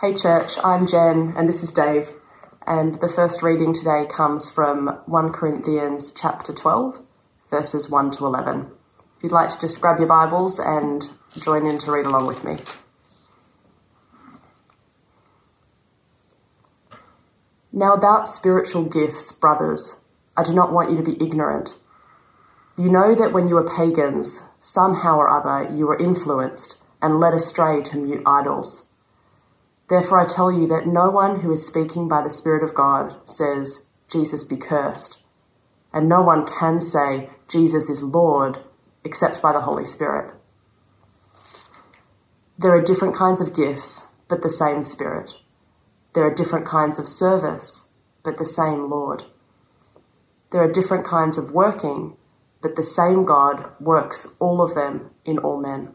Hey, church, I'm Jen, and this is Dave. And the first reading today comes from 1 Corinthians chapter 12, verses 1 to 11. If you'd like to just grab your Bibles and join in to read along with me. Now, about spiritual gifts, brothers, I do not want you to be ignorant. You know that when you were pagans, somehow or other you were influenced and led astray to mute idols. Therefore, I tell you that no one who is speaking by the Spirit of God says, Jesus be cursed. And no one can say, Jesus is Lord, except by the Holy Spirit. There are different kinds of gifts, but the same Spirit. There are different kinds of service, but the same Lord. There are different kinds of working, but the same God works all of them in all men.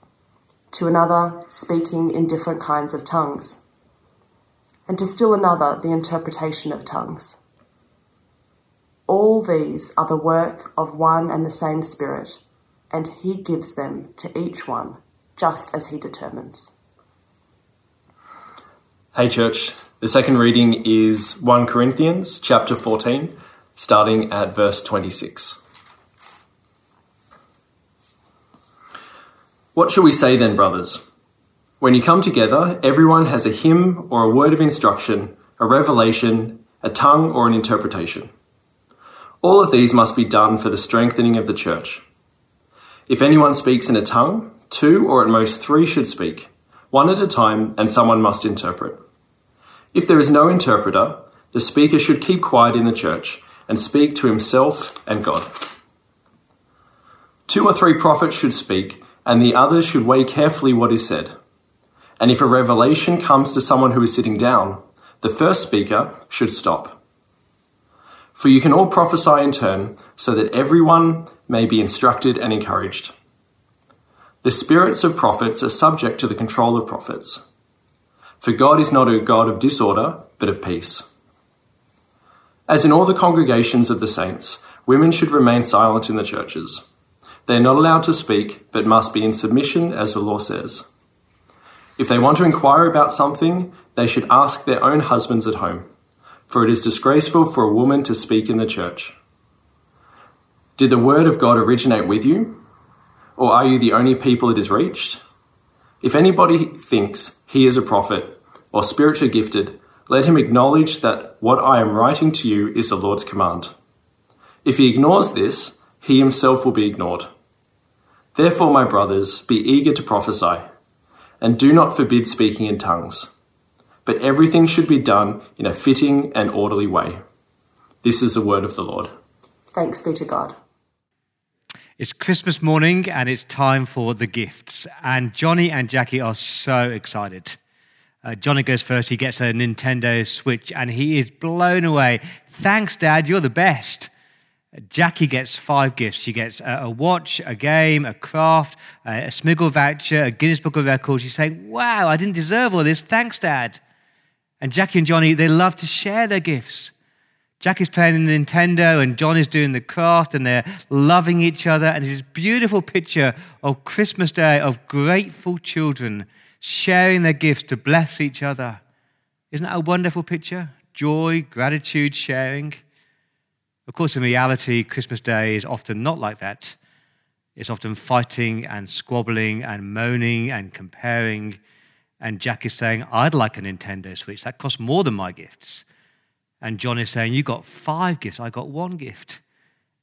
to another speaking in different kinds of tongues, and to still another the interpretation of tongues. All these are the work of one and the same Spirit, and He gives them to each one just as He determines. Hey, church. The second reading is 1 Corinthians chapter 14, starting at verse 26. What shall we say then, brothers? When you come together, everyone has a hymn or a word of instruction, a revelation, a tongue, or an interpretation. All of these must be done for the strengthening of the church. If anyone speaks in a tongue, two or at most three should speak, one at a time, and someone must interpret. If there is no interpreter, the speaker should keep quiet in the church and speak to himself and God. Two or three prophets should speak and the others should weigh carefully what is said. And if a revelation comes to someone who is sitting down, the first speaker should stop. For you can all prophesy in turn, so that everyone may be instructed and encouraged. The spirits of prophets are subject to the control of prophets. For God is not a God of disorder, but of peace. As in all the congregations of the saints, women should remain silent in the churches they are not allowed to speak, but must be in submission, as the law says. If they want to inquire about something, they should ask their own husbands at home, for it is disgraceful for a woman to speak in the church. Did the word of God originate with you? Or are you the only people it has reached? If anybody thinks he is a prophet or spiritually gifted, let him acknowledge that what I am writing to you is the Lord's command. If he ignores this, he himself will be ignored. Therefore, my brothers, be eager to prophesy, and do not forbid speaking in tongues. But everything should be done in a fitting and orderly way. This is the word of the Lord. Thanks be to God. It's Christmas morning and it's time for the gifts. And Johnny and Jackie are so excited. Uh, Johnny goes first. He gets a Nintendo Switch and he is blown away. Thanks, Dad. You're the best. Jackie gets five gifts. She gets a, watch, a game, a craft, a, Smiggle voucher, a Guinness Book of Records. She's saying, Wow, I didn't deserve all this. Thanks, Dad. And Jackie and Johnny, they love to share their gifts. Jackie's playing the Nintendo and John is doing the craft and they're loving each other. And this beautiful picture of Christmas Day of grateful children sharing their gifts to bless each other. Isn't that a wonderful picture? Joy, gratitude, sharing. Of course, in reality, Christmas Day is often not like that. It's often fighting and squabbling and moaning and comparing. And Jack is saying, I'd like a Nintendo Switch. That costs more than my gifts. And John is saying, You got five gifts. I got one gift.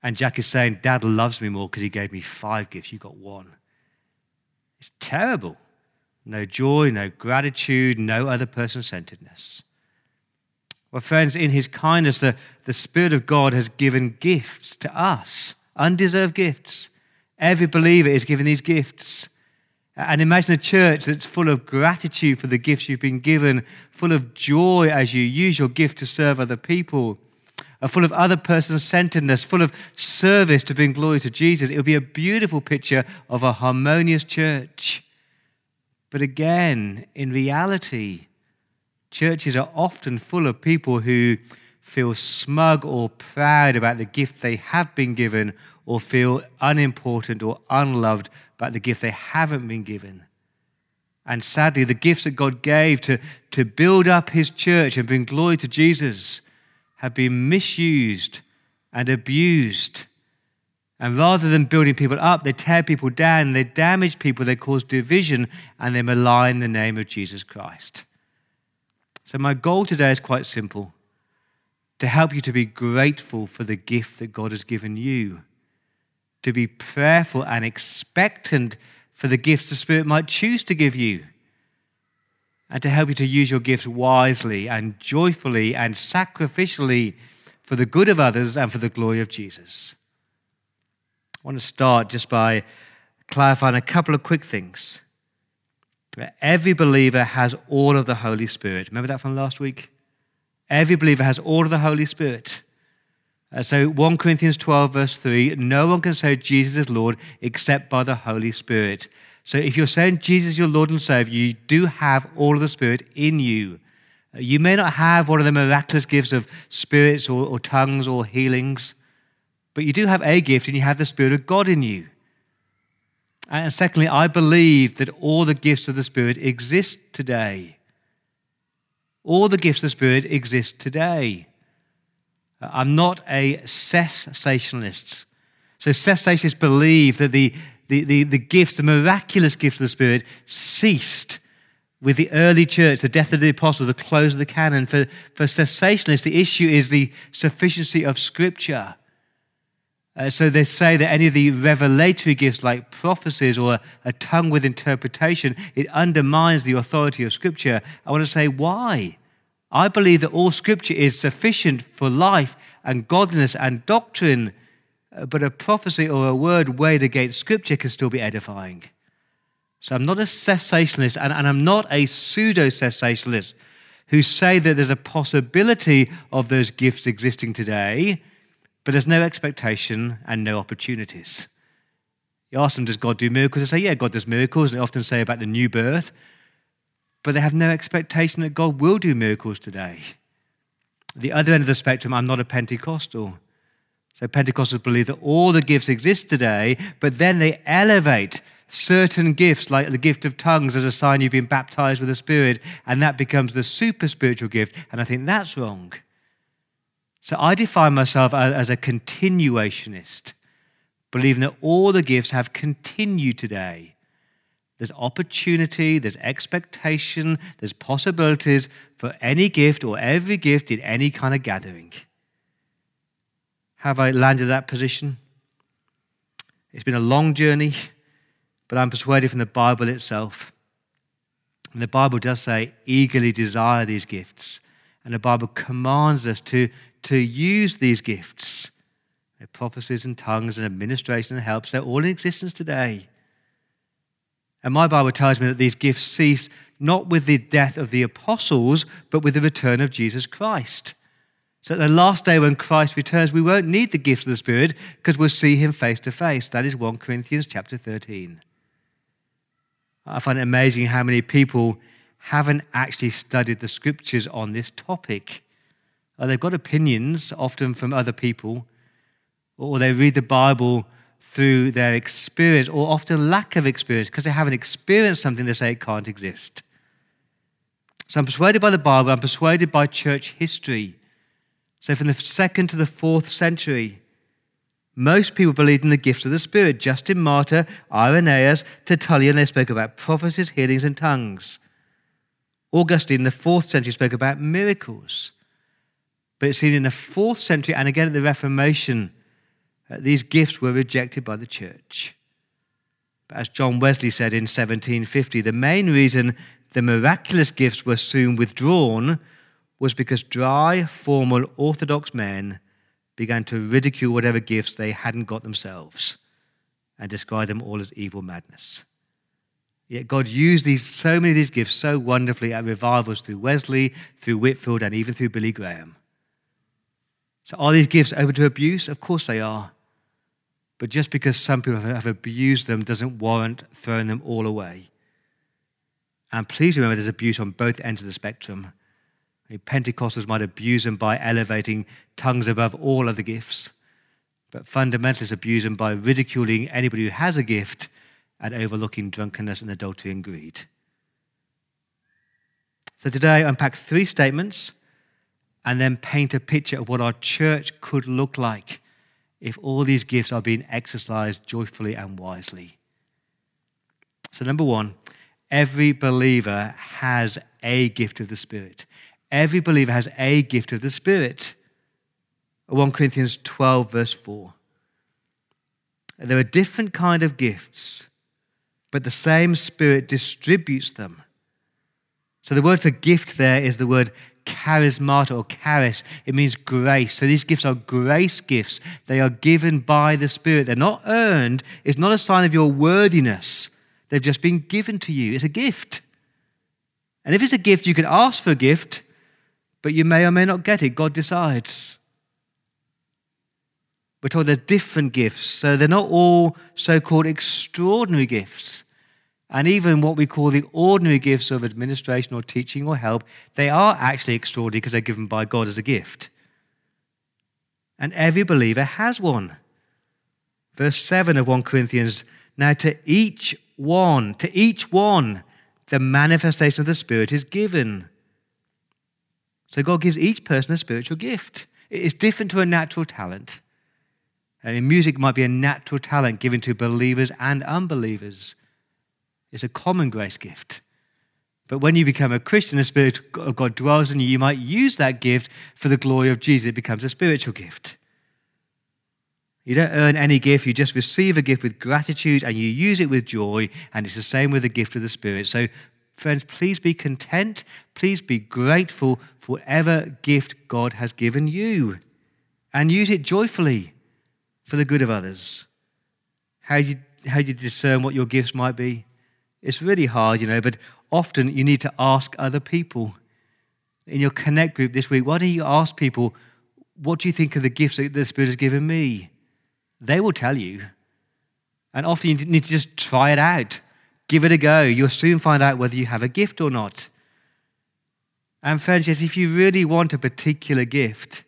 And Jack is saying, Dad loves me more because he gave me five gifts. You got one. It's terrible. No joy, no gratitude, no other person centeredness. Well, friends, in his kindness, the, the Spirit of God has given gifts to us, undeserved gifts. Every believer is given these gifts. And imagine a church that's full of gratitude for the gifts you've been given, full of joy as you use your gift to serve other people, uh, full of other person centeredness, full of service to bring glory to Jesus. It would be a beautiful picture of a harmonious church. But again, in reality, churches are often full of people who feel smug or proud about the gift they have been given or feel unimportant or unloved about the gift they haven't been given. And sadly, the gifts that God gave to, to build up his church and bring glory to Jesus have been misused and abused. And rather than building people up, they tear people down, they damage people, they cause division, and they malign the name of Jesus Christ. So, my goal today is quite simple to help you to be grateful for the gift that God has given you to be prayerful and expectant for the gifts the Spirit might choose to give you, and to help you to use your gifts wisely and joyfully and sacrificially for the good of others and for the glory of Jesus. I want to start just by clarifying a couple of quick things. Every believer has all of the Holy Spirit. Remember that from last week? Every believer has all of the Holy Spirit. Uh, so 1 Corinthians 12, verse 3 no one can say Jesus is Lord except by the Holy Spirit. So if you're saying Jesus is your Lord and Savior, you do have all of the Spirit in you. Uh, you may not have one of the miraculous gifts of spirits or, or tongues or healings, but you do have a gift and you have the Spirit of God in you. And secondly, I believe that all the gifts of the Spirit exist today. All the gifts of the Spirit exist today. Uh, I'm not a cessationist. So cessationists believe that the, the, the, the gifts, the miraculous gifts of the Spirit, ceased with the early church, the death of the apostle, the close of the canon. For, for cessationists, the issue is the sufficiency of Scripture. Uh, so they say that any of the revelatory gifts like prophecies or a, a tongue with interpretation, it undermines the authority of Scripture. I want to say, why? I believe that all scripture is sufficient for life and godliness and doctrine, uh, but a prophecy or a word weighed against scripture can still be edifying. So I'm not a cessationist and, and I'm not a pseudo cessationist who say that there's a possibility of those gifts existing today, but there's no expectation and no opportunities. You ask them, does God do miracles? They say, yeah, God does miracles. And they often say about the new birth but they have no expectation that God will do miracles today. The other end of the spectrum, I'm not a Pentecostal. So Pentecostals believe that all the gifts exist today, but then they elevate certain gifts, like the gift of tongues, as a sign you've been baptized with the Spirit, and that becomes the super spiritual gift. And I think that's wrong. So I define myself as a continuationist, believing that all the gifts have continued today. There's opportunity, there's expectation, there's possibilities for any gift or every gift in any kind of gathering. Have I landed that position? It's been a long journey, but I'm persuaded from the Bible itself. And the Bible does say, eagerly desire these gifts. And the Bible commands us to, to use these gifts. They're prophecies and tongues and administration and helps, they're all in existence today. And my Bible tells me that these gifts cease not with the death of the apostles, but with the return of Jesus Christ. So at the last day when Christ returns, we won't need the gifts of the Spirit because we'll see him face to face. That is 1 Corinthians chapter 13. I find it amazing how many people haven't actually studied the scriptures on this topic. Uh, they've got opinions, often from other people, or they read the Bible through their experience or often lack of experience because they haven't experienced something they say it can't exist. So I'm persuaded by the Bible, I'm persuaded by church history. So from the second to the fourth century, most people believed in the gifts of the Spirit. Justin Martyr, Irenaeus, Tertullian, they spoke about prophecies, healings, and tongues. Augustine in the fourth century spoke about miracles. But it's seen in the fourth century and again at the Reformation uh, these gifts were rejected by the church. But as John Wesley said in 1750, the main reason the miraculous gifts were soon withdrawn was because dry, formal, orthodox men began to ridicule whatever gifts they hadn't got themselves and describe them all as evil madness. Yet God used these, so many of these gifts so wonderfully at revivals through Wesley, through Whitefield, and even through Billy Graham. So, are these gifts open to abuse? Of course they are. But just because some people have abused them doesn't warrant throwing them all away. And please remember there's abuse on both ends of the spectrum. Pentecostals might abuse them by elevating tongues above all other gifts, but fundamentalists abuse them by ridiculing anybody who has a gift and overlooking drunkenness and adultery and greed. So today I unpack three statements and then paint a picture of what our church could look like if all these gifts are being exercised joyfully and wisely. So, number one, every believer has a gift of the Spirit. Every believer has a gift of the Spirit. 1 Corinthians 12, verse 4. There are different kind of gifts, but the same Spirit distributes them. So the word for gift there is the word charismata or charis. It means grace. So these gifts are grace gifts. They are given by the Spirit. They're not earned. It's not a sign of your worthiness. They've just been given to you. It's a gift. And if it's a gift, you can ask for a gift, but you may or may not get it. God decides. We're told they're different gifts, so they're not all so called extraordinary gifts. And even what we call the ordinary gifts of administration or teaching or help, they are actually extraordinary because they're given by God as a gift. And every believer has one. Verse 7 of 1 Corinthians Now to each one, to each one, the manifestation of the Spirit is given. So God gives each person a spiritual gift. It's different to a natural talent. I mean, music might be a natural talent given to believers and unbelievers. It's a common grace gift. But when you become a Christian, the Spirit of God dwells in you. You might use that gift for the glory of Jesus. It becomes a spiritual gift. You don't earn any gift, you just receive a gift with gratitude and you use it with joy, and it's the same with the gift of the Spirit. So, friends, please be content. Please be grateful for whatever gift God has given you and use it joyfully for the good of others. How do you, how do you discern what your gifts might be? It's really hard, you know, but often you need to ask other people. In your connect group this week, why don't you ask people, what do you think of the gifts that the Spirit has given me? They will tell you. And often you need to just try it out, give it a go. You'll soon find out whether you have a gift or not. And friends, if you really want a particular gift,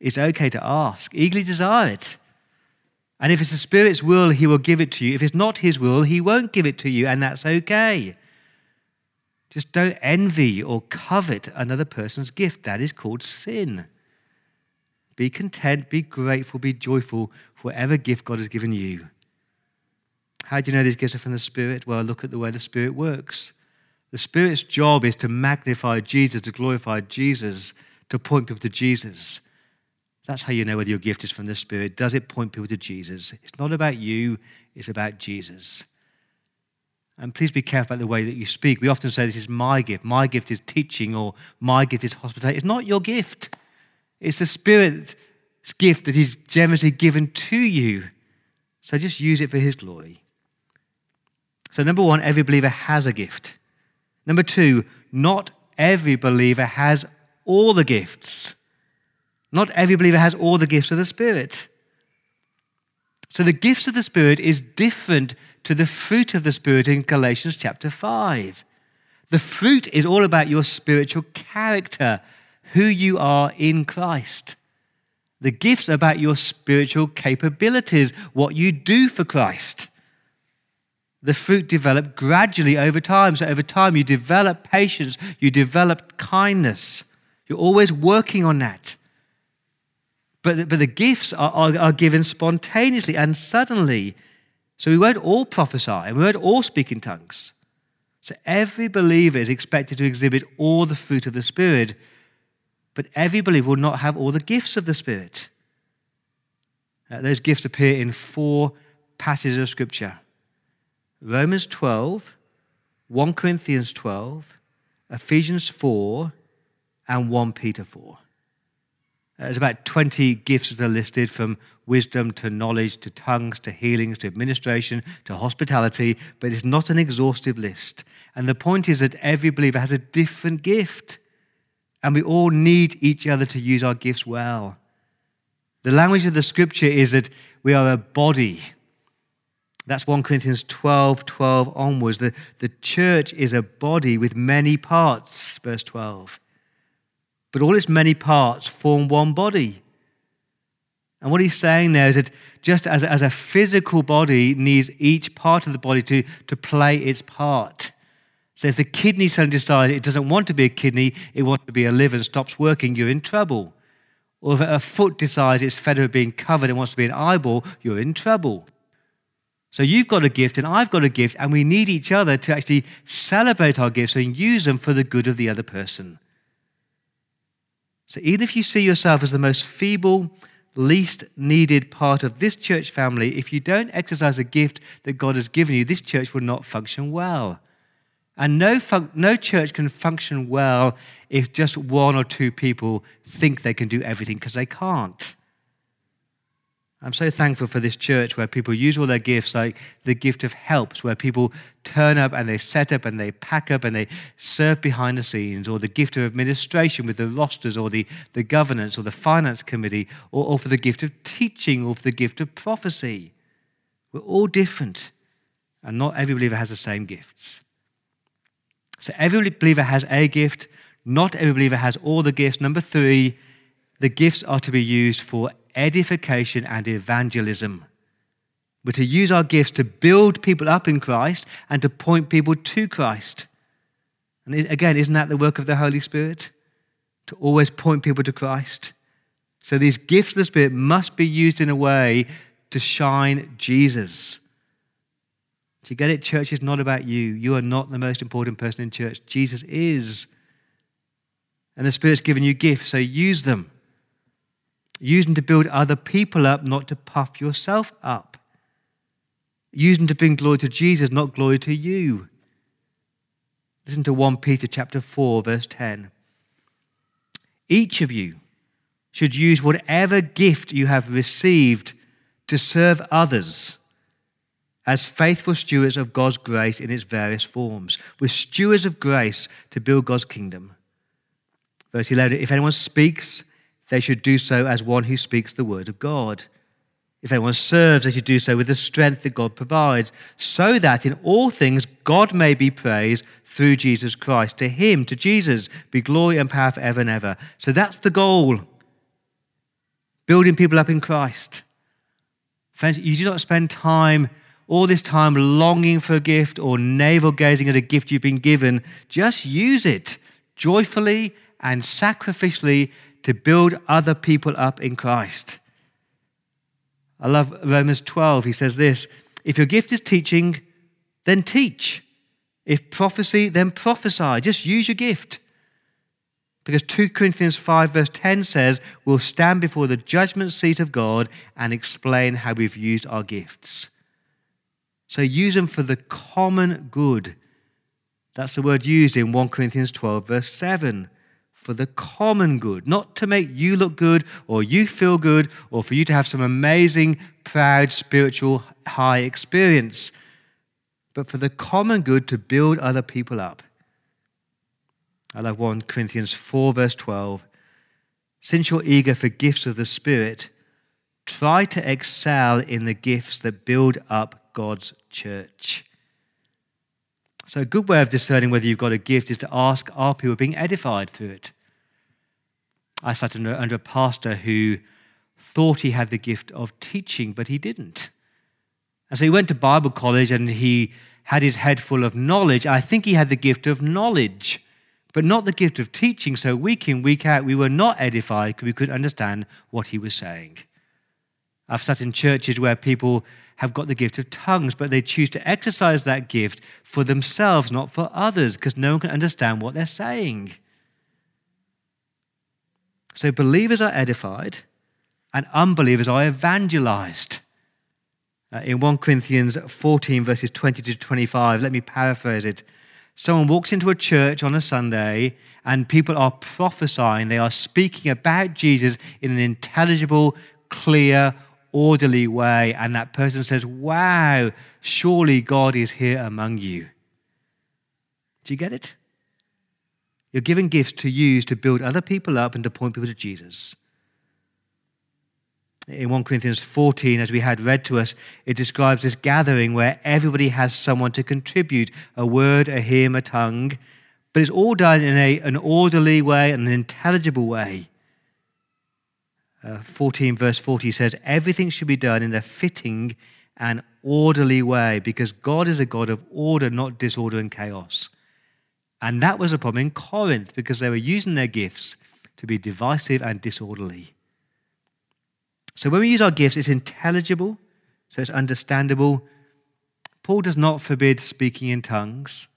it's okay to ask. Eagerly desire it. And if it's the Spirit's will, He will give it to you. If it's not His will, He won't give it to you, and that's okay. Just don't envy or covet another person's gift. That is called sin. Be content, be grateful, be joyful for whatever gift God has given you. How do you know these gifts are from the Spirit? Well, look at the way the Spirit works. The Spirit's job is to magnify Jesus, to glorify Jesus, to point people to Jesus. That's how you know whether your gift is from the Spirit. Does it point people to Jesus? It's not about you, it's about Jesus. And please be careful about the way that you speak. We often say, This is my gift. My gift is teaching, or my gift is hospitality. It's not your gift, it's the Spirit's gift that He's generously given to you. So just use it for His glory. So, number one, every believer has a gift. Number two, not every believer has all the gifts. Not every believer has all the gifts of the Spirit. So the gifts of the Spirit is different to the fruit of the Spirit in Galatians chapter 5. The fruit is all about your spiritual character, who you are in Christ. The gifts are about your spiritual capabilities, what you do for Christ. The fruit develop gradually over time. So over time, you develop patience, you develop kindness. You're always working on that. But, but the gifts are, are, are given spontaneously and suddenly. So we won't all prophesy and we won't all speak in tongues. So every believer is expected to exhibit all the fruit of the Spirit, but every believer will not have all the gifts of the Spirit. Uh, those gifts appear in four passages of Scripture Romans 12, 1 Corinthians 12, Ephesians 4, and 1 Peter 4. Uh, there's about 20 gifts that are listed from wisdom, to knowledge, to tongues, to healings, to administration, to hospitality, but it's not an exhaustive list. And the point is that every believer has a different gift, and we all need each other to use our gifts well. The language of the scripture is that we are a body. That's 1 Corinthians 12 12 onwards. The, the church is a body with many parts, verse 12. But all its many parts form one body. And what he's saying there is that just as, as a physical body needs each part of the body to, to play its part. So if the kidney suddenly decides it doesn't want to be a kidney, it wants to be a liver and stops working, you're in trouble. Or if a foot decides it's fed up of being covered and wants to be an eyeball, you're in trouble. So you've got a gift and I've got a gift, and we need each other to actually celebrate our gifts and use them for the good of the other person. So even if you see yourself as the most feeble, least needed part of this church family, if you don't exercise a gift that God has given you, this church will not function well. And no, fun- no church can function well if just one or two people think they can do everything, because they can't. I'm so thankful for this church where people use all their gifts, like the gift of helps, where people turn up and they set up and they pack up and they serve behind the scenes, or the gift of administration with the rosters, or the, the governance, or the finance committee, or, or for the gift of teaching, or for the gift of prophecy. We're all different, and not every believer has the same gifts. So every believer has a gift, not every believer has all the gifts. Number three, the gifts are to be used for edification and evangelism. We're to use our gifts to build people up in Christ and to point people to Christ. And again, isn't that the work of the Holy Spirit? To always point people to Christ. So these gifts of the Spirit must be used in a way to shine Jesus. Do you get it? Church is not about you. You are not the most important person in church. Jesus is. And the Spirit's given you gifts, so use them. Use them to build other people up, not to puff yourself up. Use them to bring glory to Jesus, not glory to you. Listen to 1 Peter chapter 4, verse 10. Each of you should use whatever gift you have received to serve others as faithful stewards of God's grace in its various forms. We're stewards of grace to build God's kingdom. Verse 11 If anyone speaks, they should do so as one who speaks the word of God. If anyone serves, they should do so with the strength that God provides, so that in all things God may be praised through Jesus Christ. To him, to Jesus, be glory and power forever and ever. So that's the goal. Building people up in Christ. Friends, you do not spend time, all this time, longing for a gift or navel gazing at a gift you've been given. Just use it joyfully and sacrificially to build other people up in Christ. I love Romans 12. He says this If your gift is teaching, then teach. If prophecy, then prophesy. Just use your gift. Because 2 Corinthians 5, verse 10 says, We'll stand before the judgment seat of God and explain how we've used our gifts. So use them for the common good. That's the word used in 1 Corinthians 12, verse 7 for the common good, not to make you look good or you feel good or for you to have some amazing, proud, spiritual high experience, but for the common good to build other people up. I love 1 Corinthians 4, verse 12. Since you're eager for gifts of the Spirit, try to excel in the gifts that build up God's church. So, a good way of discerning whether you've got a gift is to ask are people being edified through it? I sat under, under a pastor who thought he had the gift of teaching, but he didn't. And so he went to Bible college and he had his head full of knowledge. I think he had the gift of knowledge, but not the gift of teaching. So week in, week out, we were not edified because we could understand what he was saying. I've sat in churches where people have got the gift of tongues, but they choose to exercise that gift for themselves, not for others, because no one can understand what they're saying. So believers are edified and unbelievers are evangelized. Uh, in 1 Corinthians 14, verses 20 to 25, let me paraphrase it. Someone walks into a church on a Sunday and people are prophesying, they are speaking about Jesus in an intelligible, clear, orderly way, and that person says, Wow, surely God is here among you. Do you get it? You're given gifts to use to build other people up and to point people to Jesus. In 1 Corinthians 14, as we had read to us, it describes this gathering where everybody has someone to contribute a word, a hymn, a tongue, but it's all done in a, an orderly way, and an intelligible way. Uh, 14, verse 40 says, Everything should be done in a fitting and orderly way because God is a God of order, not disorder and chaos. And that was a problem in Corinth because they were using their gifts to be divisive and disorderly. So when we use our gifts, it's intelligible, so it's understandable. Paul does not forbid speaking in tongues.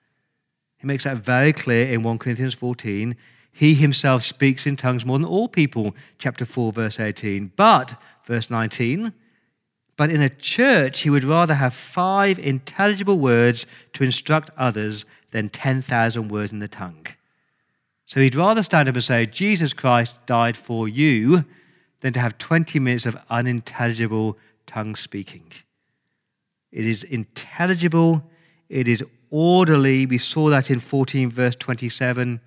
He makes that very clear in 1 Corinthians 14. He himself speaks in tongues more than all people, chapter 4, verse 18. But, verse 19, but in a church, he would rather have five intelligible words to instruct others than 10,000 words in the tongue. So he'd rather stand up and say, Jesus Christ died for you, than to have 20 minutes of unintelligible tongue speaking. It is intelligible, it is orderly. We saw that in 14, verse 27.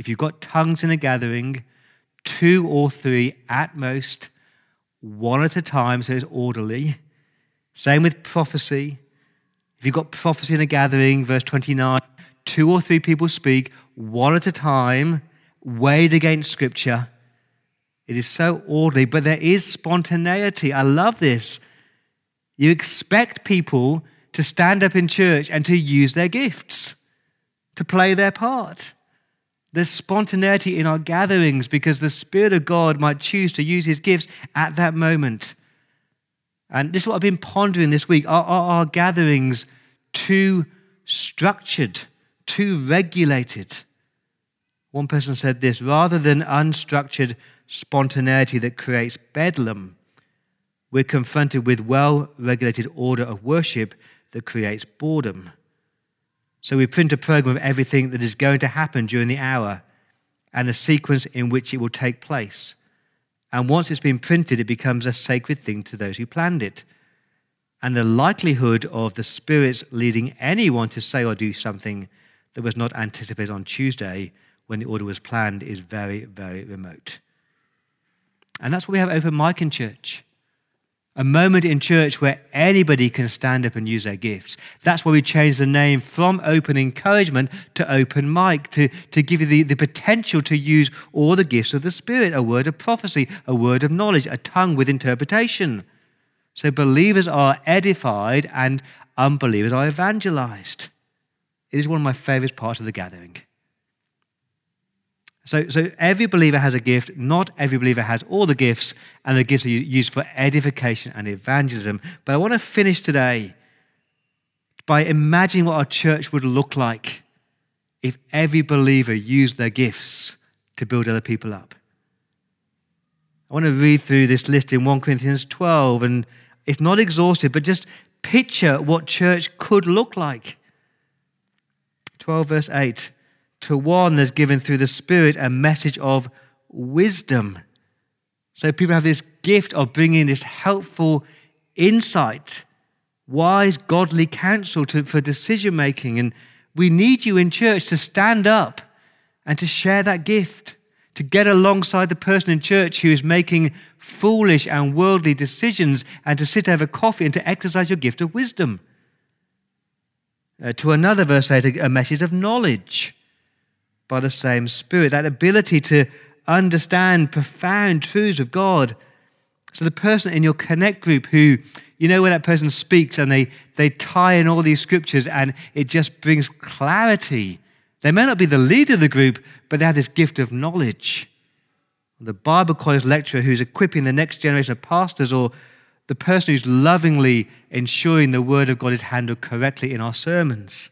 If you've got tongues in a gathering, two or three at most, one at a time, so it's orderly. Same with prophecy. If you've got prophecy in a gathering, verse 29, two or three people speak, one at a time, weighed against scripture. It is so orderly, but there is spontaneity. I love this. You expect people to stand up in church and to use their gifts, to play their part. There's spontaneity in our gatherings because the Spirit of God might choose to use his gifts at that moment. And this is what I've been pondering this week. Are, are our gatherings too structured, too regulated? One person said this rather than unstructured spontaneity that creates bedlam, we're confronted with well regulated order of worship that creates boredom. So we print a program of everything that is going to happen during the hour and the sequence in which it will take place. And once it's been printed, it becomes a sacred thing to those who planned it. And the likelihood of the Spirit's leading anyone to say or do something that was not anticipated on Tuesday when the order was planned is very, very remote. And that's why we have open mic in church. A moment in church where anybody can stand up and use their gifts. That's why we changed the name from open encouragement to open mic, to, to give you the, the potential to use all the gifts of the Spirit a word of prophecy, a word of knowledge, a tongue with interpretation. So believers are edified and unbelievers are evangelized. It is one of my favorite parts of the gathering. So, so every believer has a gift. Not every believer has all the gifts, and the gifts are used for edification and evangelism. But I want to finish today by imagining what our church would look like if every believer used their gifts to build other people up. I want to read through this list in 1 Corinthians 12, and it's not exhaustive, but just picture what church could look like. 12, verse 8 to one that's given through the Spirit a message of wisdom. So people have this gift of bringing this helpful insight, wise, godly counsel to, for decision making. And we need you in church to stand up and to share that gift, to get alongside the person in church who is making foolish and worldly decisions and to sit over coffee and to exercise your gift of wisdom. Uh, to another verse a message of knowledge by the same Spirit, that ability to understand profound truths of God. So the person in your connect group who, you know, when that person speaks and they, they tie in all these scriptures and it just brings clarity. They may not be the leader of the group, but they have this gift of knowledge. The Bible college lecturer who's equipping the next generation of pastors, or the person who's lovingly ensuring the word of God is handled correctly in our sermons.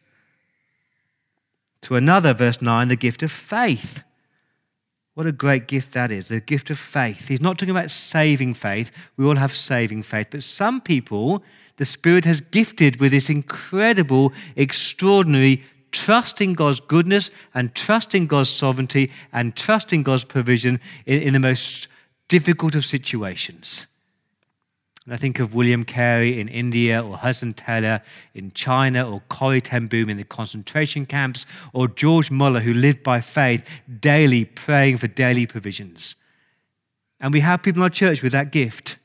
To another, verse 9, the gift of faith. What a great gift that is, the gift of faith. He's not talking about saving faith. We all have saving faith. But some people, the Spirit has gifted with this incredible, extraordinary trust in God's goodness and trust in God's sovereignty and trust in God's provision in, in the most difficult of situations. And I think of William Carey in India, or Hudson Taylor in China, or Corrie ten Boom in the concentration camps, or George Muller, who lived by faith, daily praying for daily provisions. And we have people in our church with that gift.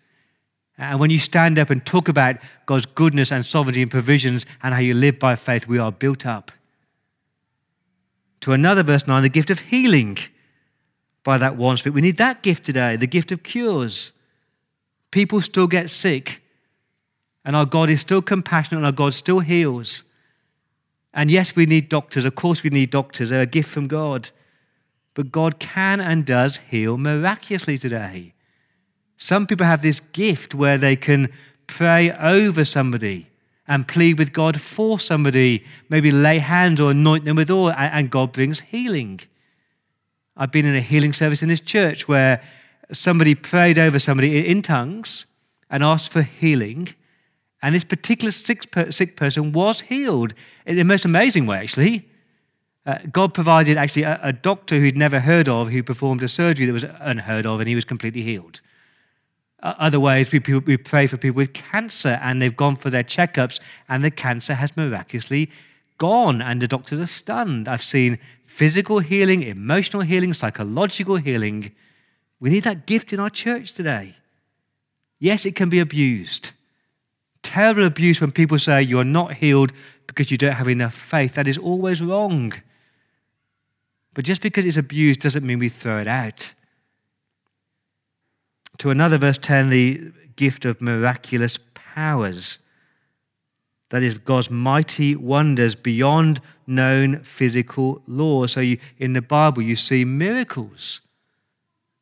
And when you stand up and talk about God's goodness and sovereignty and provisions and how you live by faith, we are built up. To another verse 9, the gift of healing by that one Spirit. We need that gift today, the gift of cures. People still get sick, and our God is still compassionate, and our God still heals. And yes, we need doctors. Of course, we need doctors. They're a gift from God. But God can and does heal miraculously today. Some people have this gift where they can pray over somebody and plead with God for somebody, maybe lay hands or anoint them with oil, and God brings healing. I've been in a healing service in this church where somebody prayed over somebody in tongues and asked for healing. And this particular sick, person was healed in the most amazing way, actually. Uh, God provided actually a, a, doctor who'd never heard of who performed a surgery that was unheard of, and he was completely healed. Uh, we, we pray for people with cancer, and they've gone for their checkups, and the cancer has miraculously gone, and the doctors are stunned. I've seen physical healing, emotional healing, psychological healing. We need that gift in our church today. Yes, it can be abused. Terrible abuse when people say you're not healed because you don't have enough faith. That is always wrong. But just because it's abused doesn't mean we throw it out. To another, verse 10, the gift of miraculous powers. That is God's mighty wonders beyond known physical laws. So you, in the Bible, you see miracles.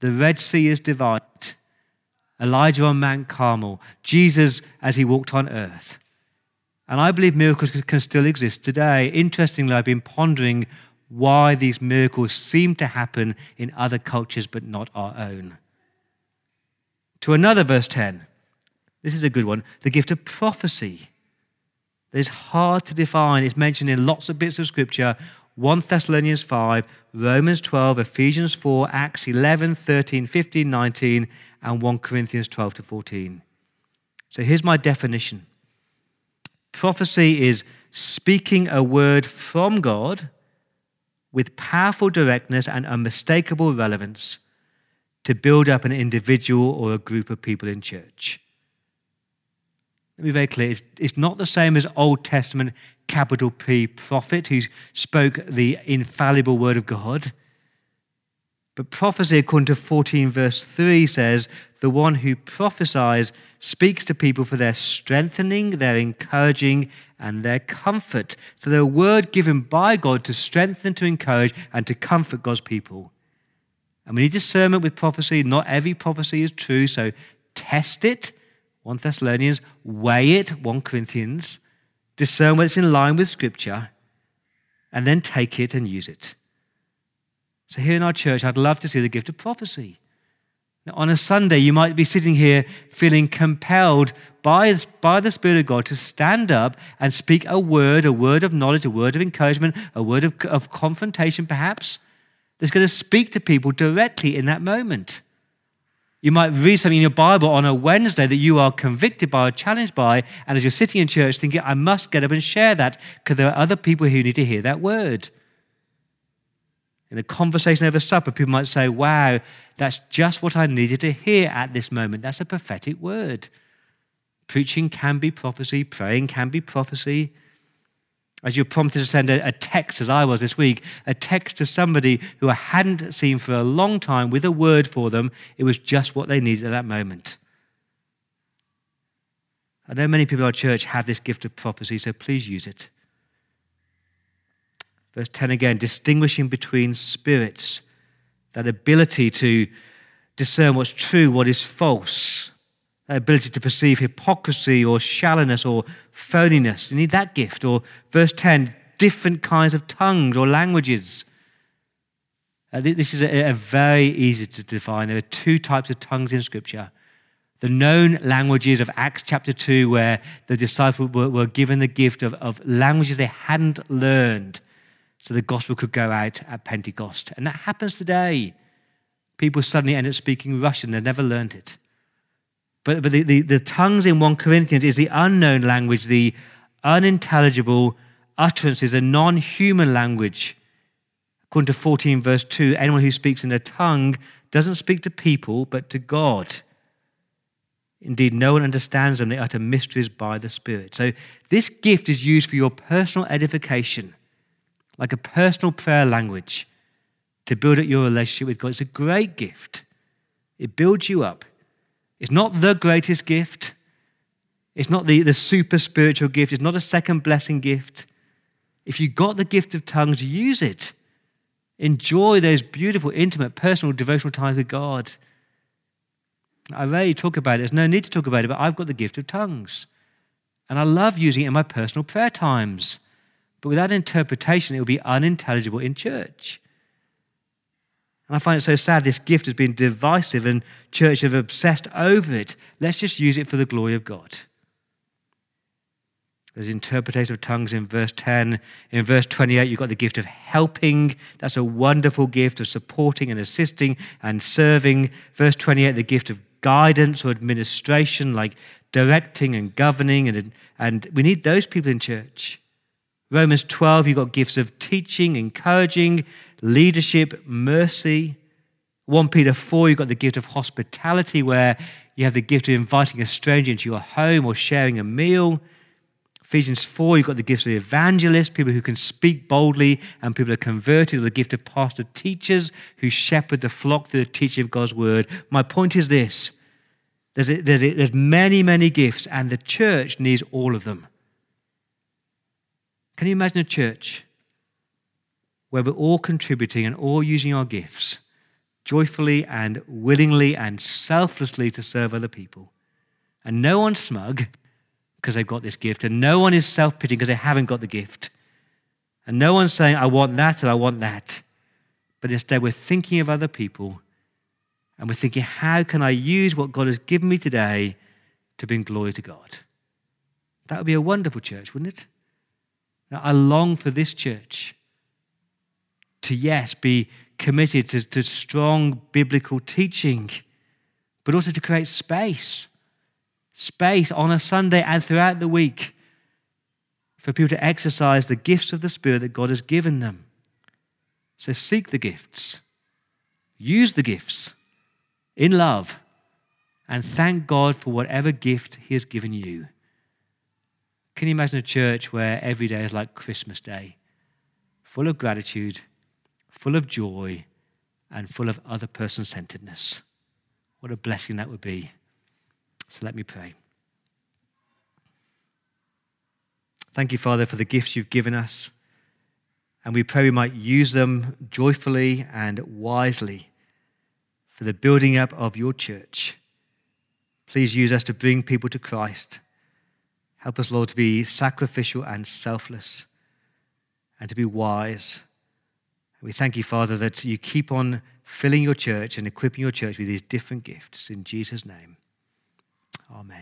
The Red Sea is divided. Elijah on Mount Carmel. Jesus as he walked on earth. And I believe miracles can still exist today. Interestingly, I've been pondering why these miracles seem to happen in other cultures but not our own. To another, verse 10. This is a good one the gift of prophecy is hard to define. It's mentioned in lots of bits of scripture 1 Thessalonians 5, Romans 12, Ephesians 4, Acts 11, 13, 15, 19, and 1 Corinthians 12 to 14. So here's my definition prophecy is speaking a word from God with powerful directness and unmistakable relevance to build up an individual or a group of people in church. Let me be very clear. It's, it's not the same as Old Testament capital P prophet who spoke the infallible word of God. But prophecy, according to 14 verse 3, says, The one who prophesies speaks to people for their strengthening, their encouraging, and their comfort. So they're a word given by God to strengthen, to encourage, and to comfort God's people. And we need discernment with prophecy. Not every prophecy is true, so test it 1 Thessalonians, weigh it, 1 Corinthians, discern whether it's in line with Scripture, and then take it and use it. So, here in our church, I'd love to see the gift of prophecy. Now, on a Sunday, you might be sitting here feeling compelled by, by the Spirit of God to stand up and speak a word, a word of knowledge, a word of encouragement, a word of, of confrontation, perhaps, that's going to speak to people directly in that moment. You might read something in your Bible on a Wednesday that you are convicted by or challenged by, and as you're sitting in church thinking, I must get up and share that because there are other people who need to hear that word. In a conversation over supper, people might say, Wow, that's just what I needed to hear at this moment. That's a prophetic word. Preaching can be prophecy, praying can be prophecy as you're prompted to send a, a, text, as I was this week, a text to somebody who I hadn't seen for a long time with a word for them, it was just what they needed at that moment. I know many people in our church have this gift of prophecy, so please use it. Verse 10 again, distinguishing between spirits, that ability to discern what's true, what is false, ability to perceive hypocrisy or shallowness or phoniness. You need that gift. Or verse 10, different kinds of tongues or languages. Uh, this is a, a very easy to define. There are two types of tongues in Scripture. The known languages of Acts chapter 2, where the disciples were, were given the gift of, of languages they hadn't learned so the gospel could go out at Pentecost. And that happens today. People suddenly end up speaking Russian, they've never learned it. But, but the, the, the tongues in 1 Corinthians is the unknown language, the unintelligible utterances, a non human language. According to 14, verse 2, anyone who speaks in a tongue doesn't speak to people, but to God. Indeed, no one understands them. They utter mysteries by the Spirit. So, this gift is used for your personal edification, like a personal prayer language, to build up your relationship with God. It's a great gift. It builds you up. It's not the greatest gift, it's not the, the super spiritual gift, it's not a second blessing gift. If you got the gift of tongues, use it. Enjoy those beautiful, intimate, personal, devotional times with God. I rarely talk about it. There's no need to talk about it, but I've got the gift of tongues. And I love using it in my personal prayer times. But without interpretation, it will be unintelligible in church. And I find it so sad this gift has been divisive and church have obsessed over it. Let's just use it for the glory of God. There's interpretation of tongues in verse 10. In verse 28, you've got the gift of helping. That's a wonderful gift of supporting and assisting and serving. Verse 28, the gift of guidance or administration, like directing and governing. And, and we need those people in church. Romans 12, you've got gifts of teaching, encouraging, leadership, mercy. 1 Peter 4, you've got the gift of hospitality, where you have the gift of inviting a stranger into your home or sharing a meal. Ephesians 4, you've got the gift of evangelists, people who can speak boldly and people are converted, or the gift of pastor teachers who shepherd the flock through the teaching of God's word. My point is this there's, a, there's, a, there's many, many gifts, and the church needs all of them. Can you imagine a church where we're all contributing and all using our gifts joyfully and willingly and selflessly to serve other people? And no one's smug because they've got this gift, and no one is self pitying because they haven't got the gift. And no one's saying, I want that and I want that. But instead, we're thinking of other people and we're thinking, how can I use what God has given me today to bring glory to God? That would be a wonderful church, wouldn't it? Now, I long for this church to, yes, be committed to, to strong biblical teaching, but also to create space space on a Sunday and throughout the week for people to exercise the gifts of the Spirit that God has given them. So seek the gifts, use the gifts in love, and thank God for whatever gift He has given you. Can you imagine a church where every day is like Christmas Day, full of gratitude, full of joy, and full of other person centeredness? What a blessing that would be. So let me pray. Thank you, Father, for the gifts you've given us. And we pray we might use them joyfully and wisely for the building up of your church. Please use us to bring people to Christ. Help us, Lord, to be sacrificial and selfless and to be wise. We thank you, Father, that you keep on filling your church and equipping your church with these different gifts. In Jesus' name. Amen.